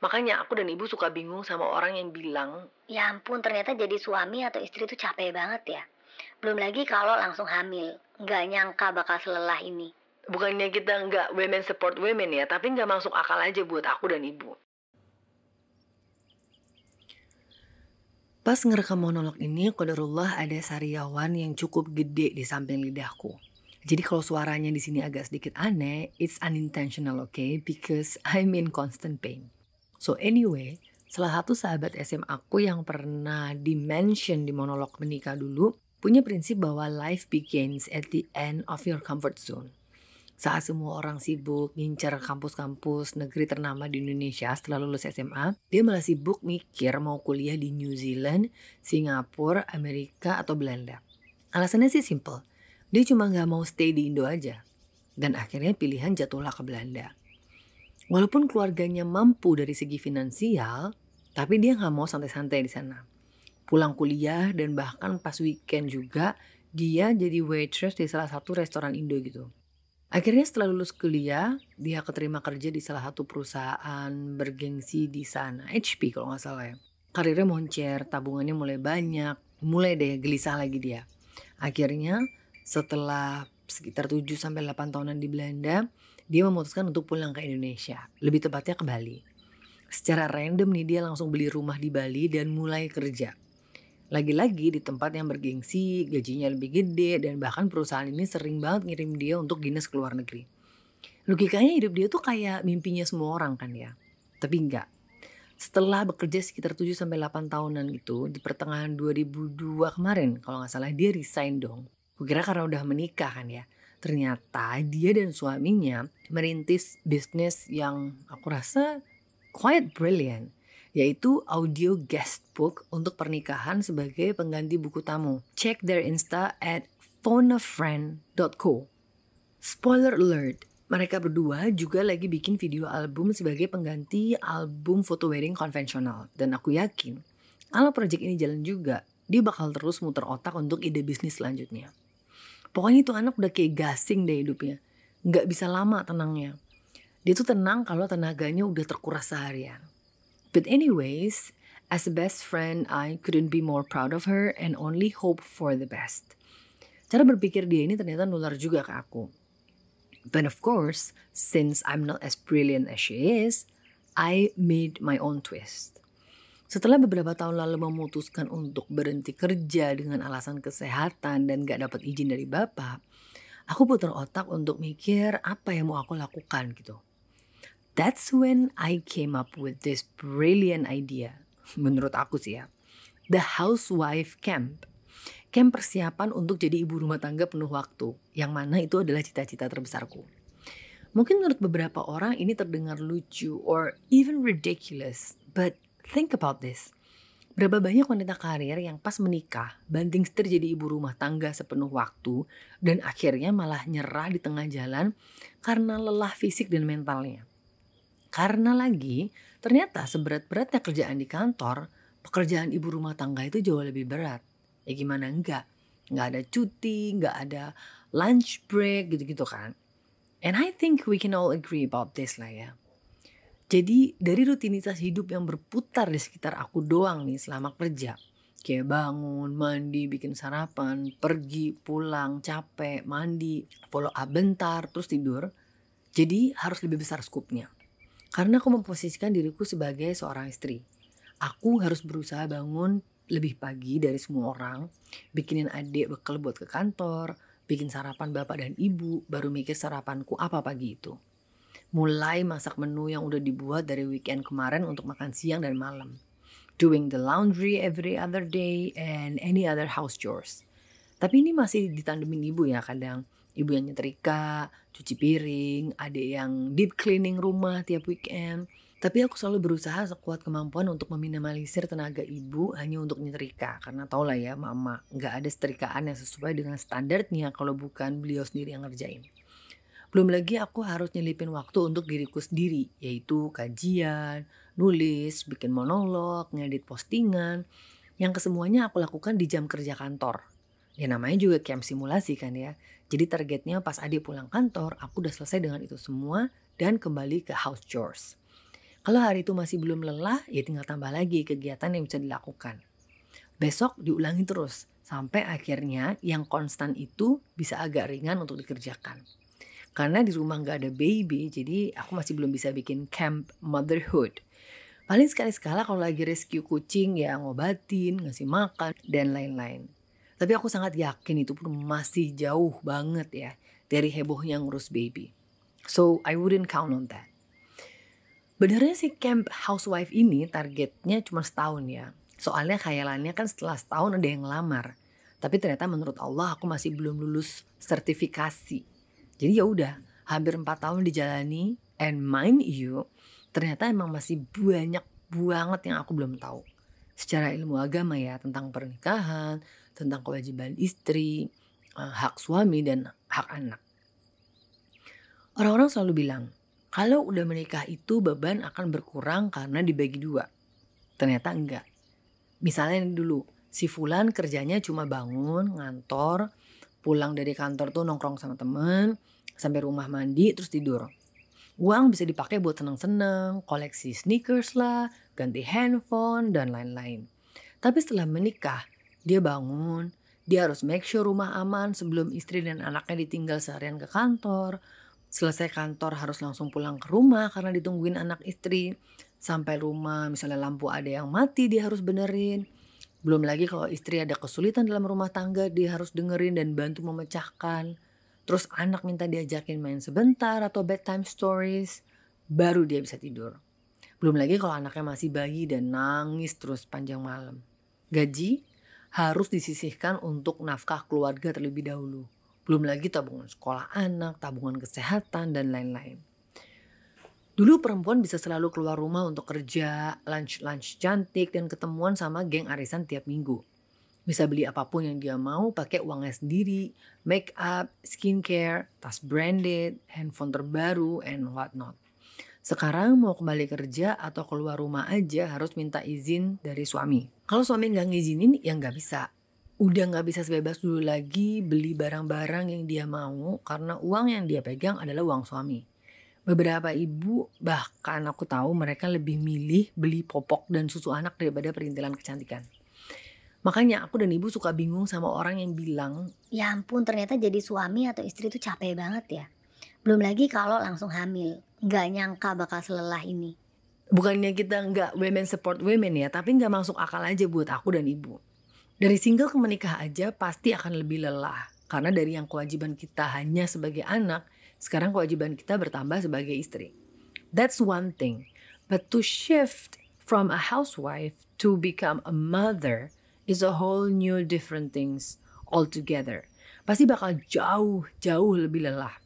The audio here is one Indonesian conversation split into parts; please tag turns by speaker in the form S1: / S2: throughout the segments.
S1: Makanya aku dan ibu suka bingung sama orang yang bilang,
S2: Ya ampun, ternyata jadi suami atau istri itu capek banget ya. Belum lagi kalau langsung hamil. Nggak nyangka bakal selelah ini.
S1: bukannya kita nggak women support women ya, tapi nggak masuk akal aja buat aku dan ibu. Pas ngerekam monolog ini, kodarullah ada sariawan yang cukup gede di samping lidahku. Jadi kalau suaranya di sini agak sedikit aneh, it's unintentional, okay? Because I'm in constant pain. So anyway, salah satu sahabat SM aku yang pernah dimention di monolog menikah dulu, punya prinsip bahwa life begins at the end of your comfort zone. Saat semua orang sibuk ngincar kampus-kampus negeri ternama di Indonesia setelah lulus SMA, dia malah sibuk mikir mau kuliah di New Zealand, Singapura, Amerika, atau Belanda. Alasannya sih simple, dia cuma nggak mau stay di Indo aja. Dan akhirnya pilihan jatuhlah ke Belanda. Walaupun keluarganya mampu dari segi finansial, tapi dia nggak mau santai-santai di sana. Pulang kuliah dan bahkan pas weekend juga, dia jadi waitress di salah satu restoran Indo gitu. Akhirnya setelah lulus kuliah, dia keterima kerja di salah satu perusahaan bergengsi di sana, HP kalau nggak salah ya. Karirnya moncer, tabungannya mulai banyak, mulai deh gelisah lagi dia. Akhirnya setelah sekitar 7 sampai 8 tahunan di Belanda, dia memutuskan untuk pulang ke Indonesia, lebih tepatnya ke Bali. Secara random nih dia langsung beli rumah di Bali dan mulai kerja. Lagi-lagi di tempat yang bergengsi, gajinya lebih gede, dan bahkan perusahaan ini sering banget ngirim dia untuk dinas ke luar negeri. Logikanya hidup dia tuh kayak mimpinya semua orang kan ya. Tapi enggak. Setelah bekerja sekitar 7-8 tahunan itu, di pertengahan 2002 kemarin, kalau nggak salah dia resign dong. Kukira karena udah menikah kan ya. Ternyata dia dan suaminya merintis bisnis yang aku rasa quite brilliant yaitu audio guest book untuk pernikahan sebagai pengganti buku tamu. Check their Insta at phonafriend.co. Spoiler alert, mereka berdua juga lagi bikin video album sebagai pengganti album foto wedding konvensional. Dan aku yakin, kalau project ini jalan juga, dia bakal terus muter otak untuk ide bisnis selanjutnya. Pokoknya itu anak udah kayak gasing deh hidupnya. Nggak bisa lama tenangnya. Dia tuh tenang kalau tenaganya udah terkuras seharian. But anyways, as a best friend, I couldn't be more proud of her and only hope for the best. Cara berpikir dia ini ternyata nular juga ke aku. But of course, since I'm not as brilliant as she is, I made my own twist. Setelah beberapa tahun lalu memutuskan untuk berhenti kerja dengan alasan kesehatan dan gak dapat izin dari bapak, aku putar otak untuk mikir apa yang mau aku lakukan gitu. That's when I came up with this brilliant idea. Menurut aku sih ya. The Housewife Camp. Camp persiapan untuk jadi ibu rumah tangga penuh waktu. Yang mana itu adalah cita-cita terbesarku. Mungkin menurut beberapa orang ini terdengar lucu or even ridiculous. But think about this. Berapa banyak wanita karir yang pas menikah banting setir jadi ibu rumah tangga sepenuh waktu dan akhirnya malah nyerah di tengah jalan karena lelah fisik dan mentalnya. Karena lagi, ternyata seberat-beratnya kerjaan di kantor, pekerjaan ibu rumah tangga itu jauh lebih berat. Ya gimana enggak? Enggak ada cuti, enggak ada lunch break gitu-gitu kan. And I think we can all agree about this lah ya. Jadi dari rutinitas hidup yang berputar di sekitar aku doang nih selama kerja. Kayak bangun, mandi, bikin sarapan, pergi, pulang, capek, mandi, follow up bentar, terus tidur. Jadi harus lebih besar skupnya. Karena aku memposisikan diriku sebagai seorang istri. Aku harus berusaha bangun lebih pagi dari semua orang, bikinin adik bekal buat ke kantor, bikin sarapan bapak dan ibu, baru mikir sarapanku apa pagi itu. Mulai masak menu yang udah dibuat dari weekend kemarin untuk makan siang dan malam. Doing the laundry every other day and any other house chores. Tapi ini masih ditandemin ibu ya kadang ibu yang nyetrika, cuci piring, ada yang deep cleaning rumah tiap weekend. Tapi aku selalu berusaha sekuat kemampuan untuk meminimalisir tenaga ibu hanya untuk nyetrika. Karena tau lah ya mama, nggak ada setrikaan yang sesuai dengan standarnya kalau bukan beliau sendiri yang ngerjain. Belum lagi aku harus nyelipin waktu untuk diriku sendiri, yaitu kajian, nulis, bikin monolog, ngedit postingan, yang kesemuanya aku lakukan di jam kerja kantor. Ya namanya juga camp simulasi kan ya. Jadi targetnya pas adik pulang kantor, aku udah selesai dengan itu semua dan kembali ke house chores. Kalau hari itu masih belum lelah, ya tinggal tambah lagi kegiatan yang bisa dilakukan. Besok diulangi terus, sampai akhirnya yang konstan itu bisa agak ringan untuk dikerjakan. Karena di rumah nggak ada baby, jadi aku masih belum bisa bikin camp motherhood. Paling sekali-sekala kalau lagi rescue kucing ya ngobatin, ngasih makan, dan lain-lain. Tapi aku sangat yakin itu pun masih jauh banget ya dari hebohnya ngurus baby. So I wouldn't count on that. Benernya sih camp housewife ini targetnya cuma setahun ya. Soalnya khayalannya kan setelah setahun ada yang ngelamar. Tapi ternyata menurut Allah aku masih belum lulus sertifikasi. Jadi ya udah, hampir empat tahun dijalani and mind you, ternyata emang masih banyak banget yang aku belum tahu. Secara ilmu agama ya, tentang pernikahan, tentang kewajiban istri, eh, hak suami, dan hak anak. Orang-orang selalu bilang, kalau udah menikah itu beban akan berkurang karena dibagi dua. Ternyata enggak. Misalnya dulu, si Fulan kerjanya cuma bangun, ngantor, pulang dari kantor tuh nongkrong sama temen, sampai rumah mandi, terus tidur. Uang bisa dipakai buat seneng-seneng, koleksi sneakers lah, ganti handphone, dan lain-lain. Tapi setelah menikah, dia bangun, dia harus make sure rumah aman sebelum istri dan anaknya ditinggal seharian ke kantor. Selesai kantor harus langsung pulang ke rumah karena ditungguin anak istri. Sampai rumah misalnya lampu ada yang mati dia harus benerin. Belum lagi kalau istri ada kesulitan dalam rumah tangga dia harus dengerin dan bantu memecahkan. Terus anak minta diajakin main sebentar atau bedtime stories, baru dia bisa tidur. Belum lagi kalau anaknya masih bayi dan nangis terus panjang malam. Gaji harus disisihkan untuk nafkah keluarga terlebih dahulu. Belum lagi tabungan sekolah anak, tabungan kesehatan, dan lain-lain. Dulu perempuan bisa selalu keluar rumah untuk kerja, lunch-lunch cantik, dan ketemuan sama geng arisan tiap minggu. Bisa beli apa pun yang dia mau pakai uangnya sendiri, make up, skincare, tas branded, handphone terbaru, and whatnot. Sekarang mau kembali kerja atau keluar rumah aja harus minta izin dari suami. Kalau suami nggak ngizinin ya nggak bisa. Udah nggak bisa sebebas dulu lagi beli barang-barang yang dia mau karena uang yang dia pegang adalah uang suami. Beberapa ibu bahkan aku tahu mereka lebih milih beli popok dan susu anak daripada perintilan kecantikan. Makanya aku dan ibu suka bingung sama orang yang bilang,
S2: Ya ampun ternyata jadi suami atau istri itu capek banget ya. Belum lagi kalau langsung hamil. Nggak nyangka bakal selelah ini.
S1: bukannya kita nggak women support women ya, tapi nggak masuk akal aja buat aku dan ibu. Dari single ke menikah aja pasti akan lebih lelah. Karena dari yang kewajiban kita hanya sebagai anak, sekarang kewajiban kita bertambah sebagai istri. That's one thing. But to shift from a housewife to become a mother is a whole new different things altogether. Pasti bakal jauh, jauh lebih lelah.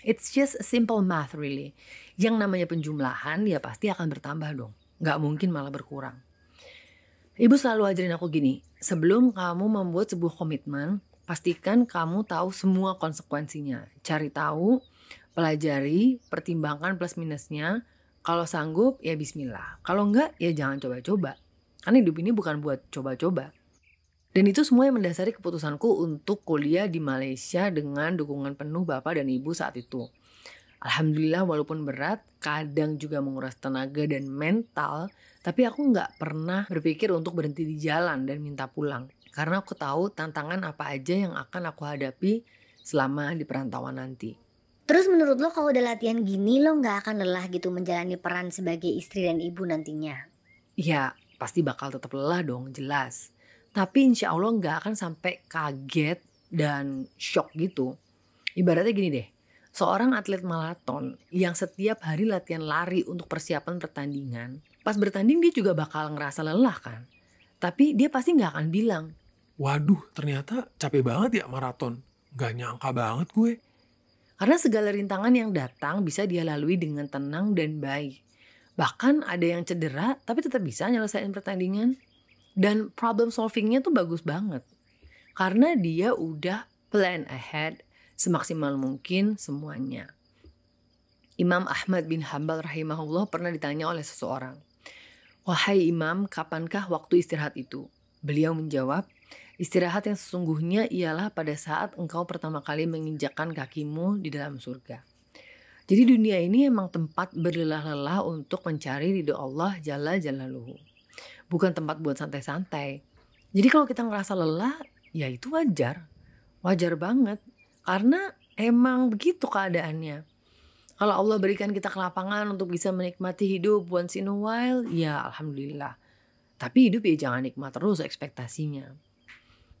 S1: It's just a simple math really. Yang namanya penjumlahan ya pasti akan bertambah dong. Nggak mungkin malah berkurang. Ibu selalu ajarin aku gini, sebelum kamu membuat sebuah komitmen, pastikan kamu tahu semua konsekuensinya. Cari tahu, pelajari, pertimbangkan plus minusnya. Kalau sanggup ya bismillah. Kalau enggak ya jangan coba-coba. Karena hidup ini bukan buat coba-coba. Dan itu semua yang mendasari keputusanku untuk kuliah di Malaysia dengan dukungan penuh bapak dan ibu saat itu. Alhamdulillah walaupun berat, kadang juga menguras tenaga dan mental, tapi aku nggak pernah berpikir untuk berhenti di jalan dan minta pulang. Karena aku tahu tantangan apa aja yang akan aku hadapi selama di perantauan nanti.
S2: Terus menurut lo kalau udah latihan gini lo nggak akan lelah gitu menjalani peran sebagai istri dan ibu nantinya?
S1: Ya, pasti bakal tetap lelah dong, jelas. Tapi insya Allah nggak akan sampai kaget dan shock gitu. Ibaratnya gini deh, seorang atlet maraton yang setiap hari latihan lari untuk persiapan pertandingan, pas bertanding dia juga bakal ngerasa lelah kan. Tapi dia pasti nggak akan bilang,
S3: Waduh, ternyata capek banget ya maraton. Gak nyangka banget gue.
S1: karena segala rintangan yang datang bisa dia lalui dengan tenang dan baik. Bahkan ada yang cedera tapi tetap bisa nyelesain pertandingan. Dan problem solvingnya tuh bagus banget. Karena dia udah plan ahead semaksimal mungkin semuanya. Imam Ahmad bin Hambal rahimahullah pernah ditanya oleh seseorang. Wahai imam, kapankah waktu istirahat itu? Beliau menjawab, istirahat yang sesungguhnya ialah pada saat engkau pertama kali menginjakkan kakimu di dalam surga. Jadi dunia ini emang tempat berlelah-lelah untuk mencari ridho Allah Jalla Jalaluhu. Bukan tempat buat santai-santai. Jadi kalau kita ngerasa lelah, ya itu wajar. Wajar banget. Karena emang begitu keadaannya. Kalau Allah berikan kita kelapangan untuk bisa menikmati hidup once in a while, ya alhamdulillah. Tapi hidup ya jangan nikmat terus ekspektasinya.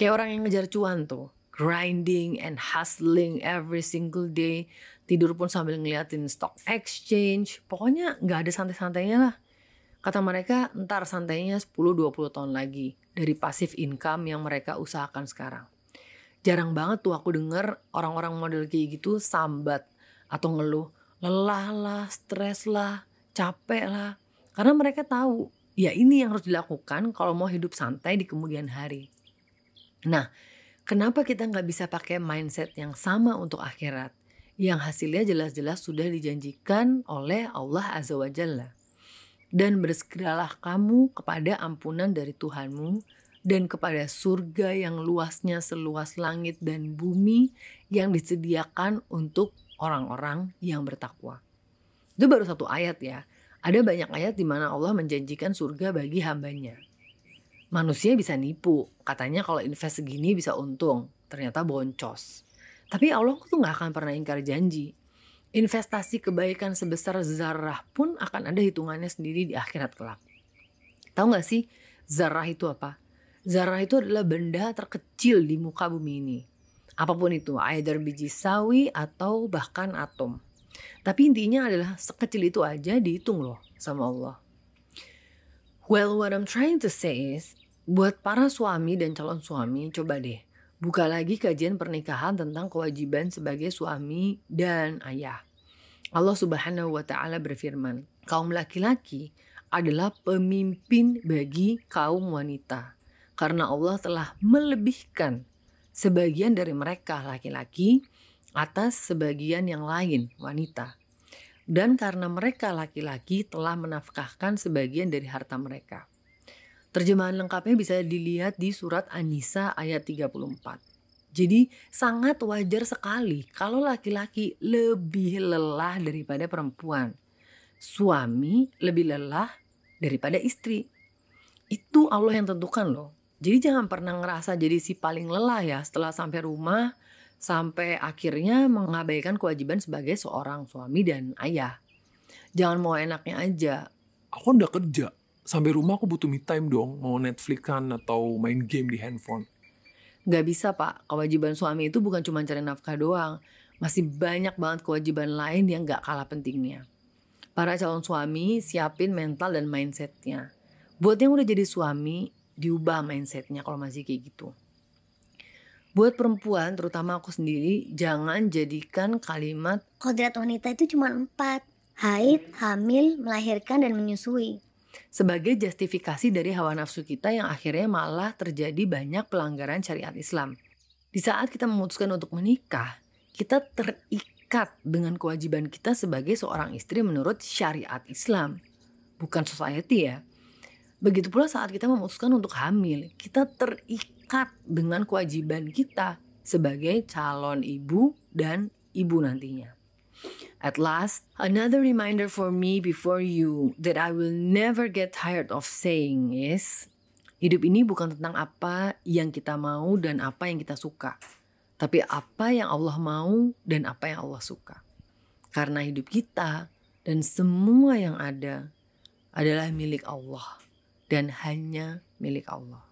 S1: Kayak orang yang ngejar cuan tuh grinding and hustling every single day. Tidur pun sambil ngeliatin stock exchange. Pokoknya nggak ada santai-santainya lah. Kata mereka ntar santainya 10-20 tahun lagi dari pasif income yang mereka usahakan sekarang. Jarang banget tuh aku denger orang-orang model kayak gitu sambat atau ngeluh. Lelah lah, stres lah, capek lah. Karena mereka tahu ya ini yang harus dilakukan kalau mau hidup santai di kemudian hari. Nah, Kenapa kita nggak bisa pakai mindset yang sama untuk akhirat? Yang hasilnya jelas-jelas sudah dijanjikan oleh Allah Azza wa Jalla. Dan bersegeralah kamu kepada ampunan dari Tuhanmu dan kepada surga yang luasnya seluas langit dan bumi yang disediakan untuk orang-orang yang bertakwa. Itu baru satu ayat ya. Ada banyak ayat di mana Allah menjanjikan surga bagi hambanya manusia bisa nipu. Katanya kalau invest segini bisa untung. Ternyata boncos. Tapi Allah tuh gak akan pernah ingkar janji. Investasi kebaikan sebesar zarah pun akan ada hitungannya sendiri di akhirat kelak. Tahu gak sih zarah itu apa? Zarah itu adalah benda terkecil di muka bumi ini. Apa pun itu, either biji sawi atau bahkan atom. Tapi intinya adalah sekecil itu aja dihitung loh sama Allah. Well, what I'm trying to say is, Buat para suami dan calon suami, coba deh buka lagi kajian pernikahan tentang kewajiban sebagai suami dan ayah. Allah Subhanahu wa taala berfirman, kaum laki-laki adalah pemimpin bagi kaum wanita karena Allah telah melebihkan sebagian dari mereka laki-laki atas sebagian yang lain wanita. Dan karena mereka laki-laki telah menafkahkan sebagian dari harta mereka. Terjemahan lengkapnya bisa dilihat di surat An-Nisa ayat 34. Jadi sangat wajar sekali kalau laki-laki lebih lelah daripada perempuan. Suami lebih lelah daripada istri. Itu Allah yang tentukan loh. Jadi jangan pernah ngerasa jadi si paling lelah ya setelah sampai rumah sampai akhirnya mengabaikan kewajiban sebagai seorang suami dan ayah. Jangan mau enaknya aja.
S3: Aku udah kerja, sampai rumah aku butuh me time dong. Mau Netflix kan atau main game di handphone.
S1: Gak bisa pak. Kewajiban suami itu bukan cuma cari nafkah doang. Masih banyak banget kewajiban lain yang gak kalah pentingnya. Para calon suami siapin mental dan mindsetnya. Buat yang udah jadi suami diubah mindsetnya kalau masih kayak gitu Buat perempuan, terutama aku sendiri, jangan jadikan kalimat
S2: Kodrat wanita itu cuma empat. Haid, hamil, melahirkan, dan menyusui
S1: sebagai justifikasi dari hawa nafsu kita yang akhirnya malah terjadi banyak pelanggaran syariat Islam. Di saat kita memutuskan untuk menikah, kita terikat dengan kewajiban kita sebagai seorang istri menurut syariat Islam, bukan society ya. Begitu pula saat kita memutuskan untuk hamil, kita terikat dengan kewajiban kita sebagai calon ibu dan ibu nantinya. At last, another reminder for me before you that I will never get tired of saying is hidup ini bukan tentang apa yang kita mau dan apa yang kita suka, tapi apa yang Allah mau dan apa yang Allah suka. Karena hidup kita dan semua yang ada adalah milik Allah dan hanya milik Allah.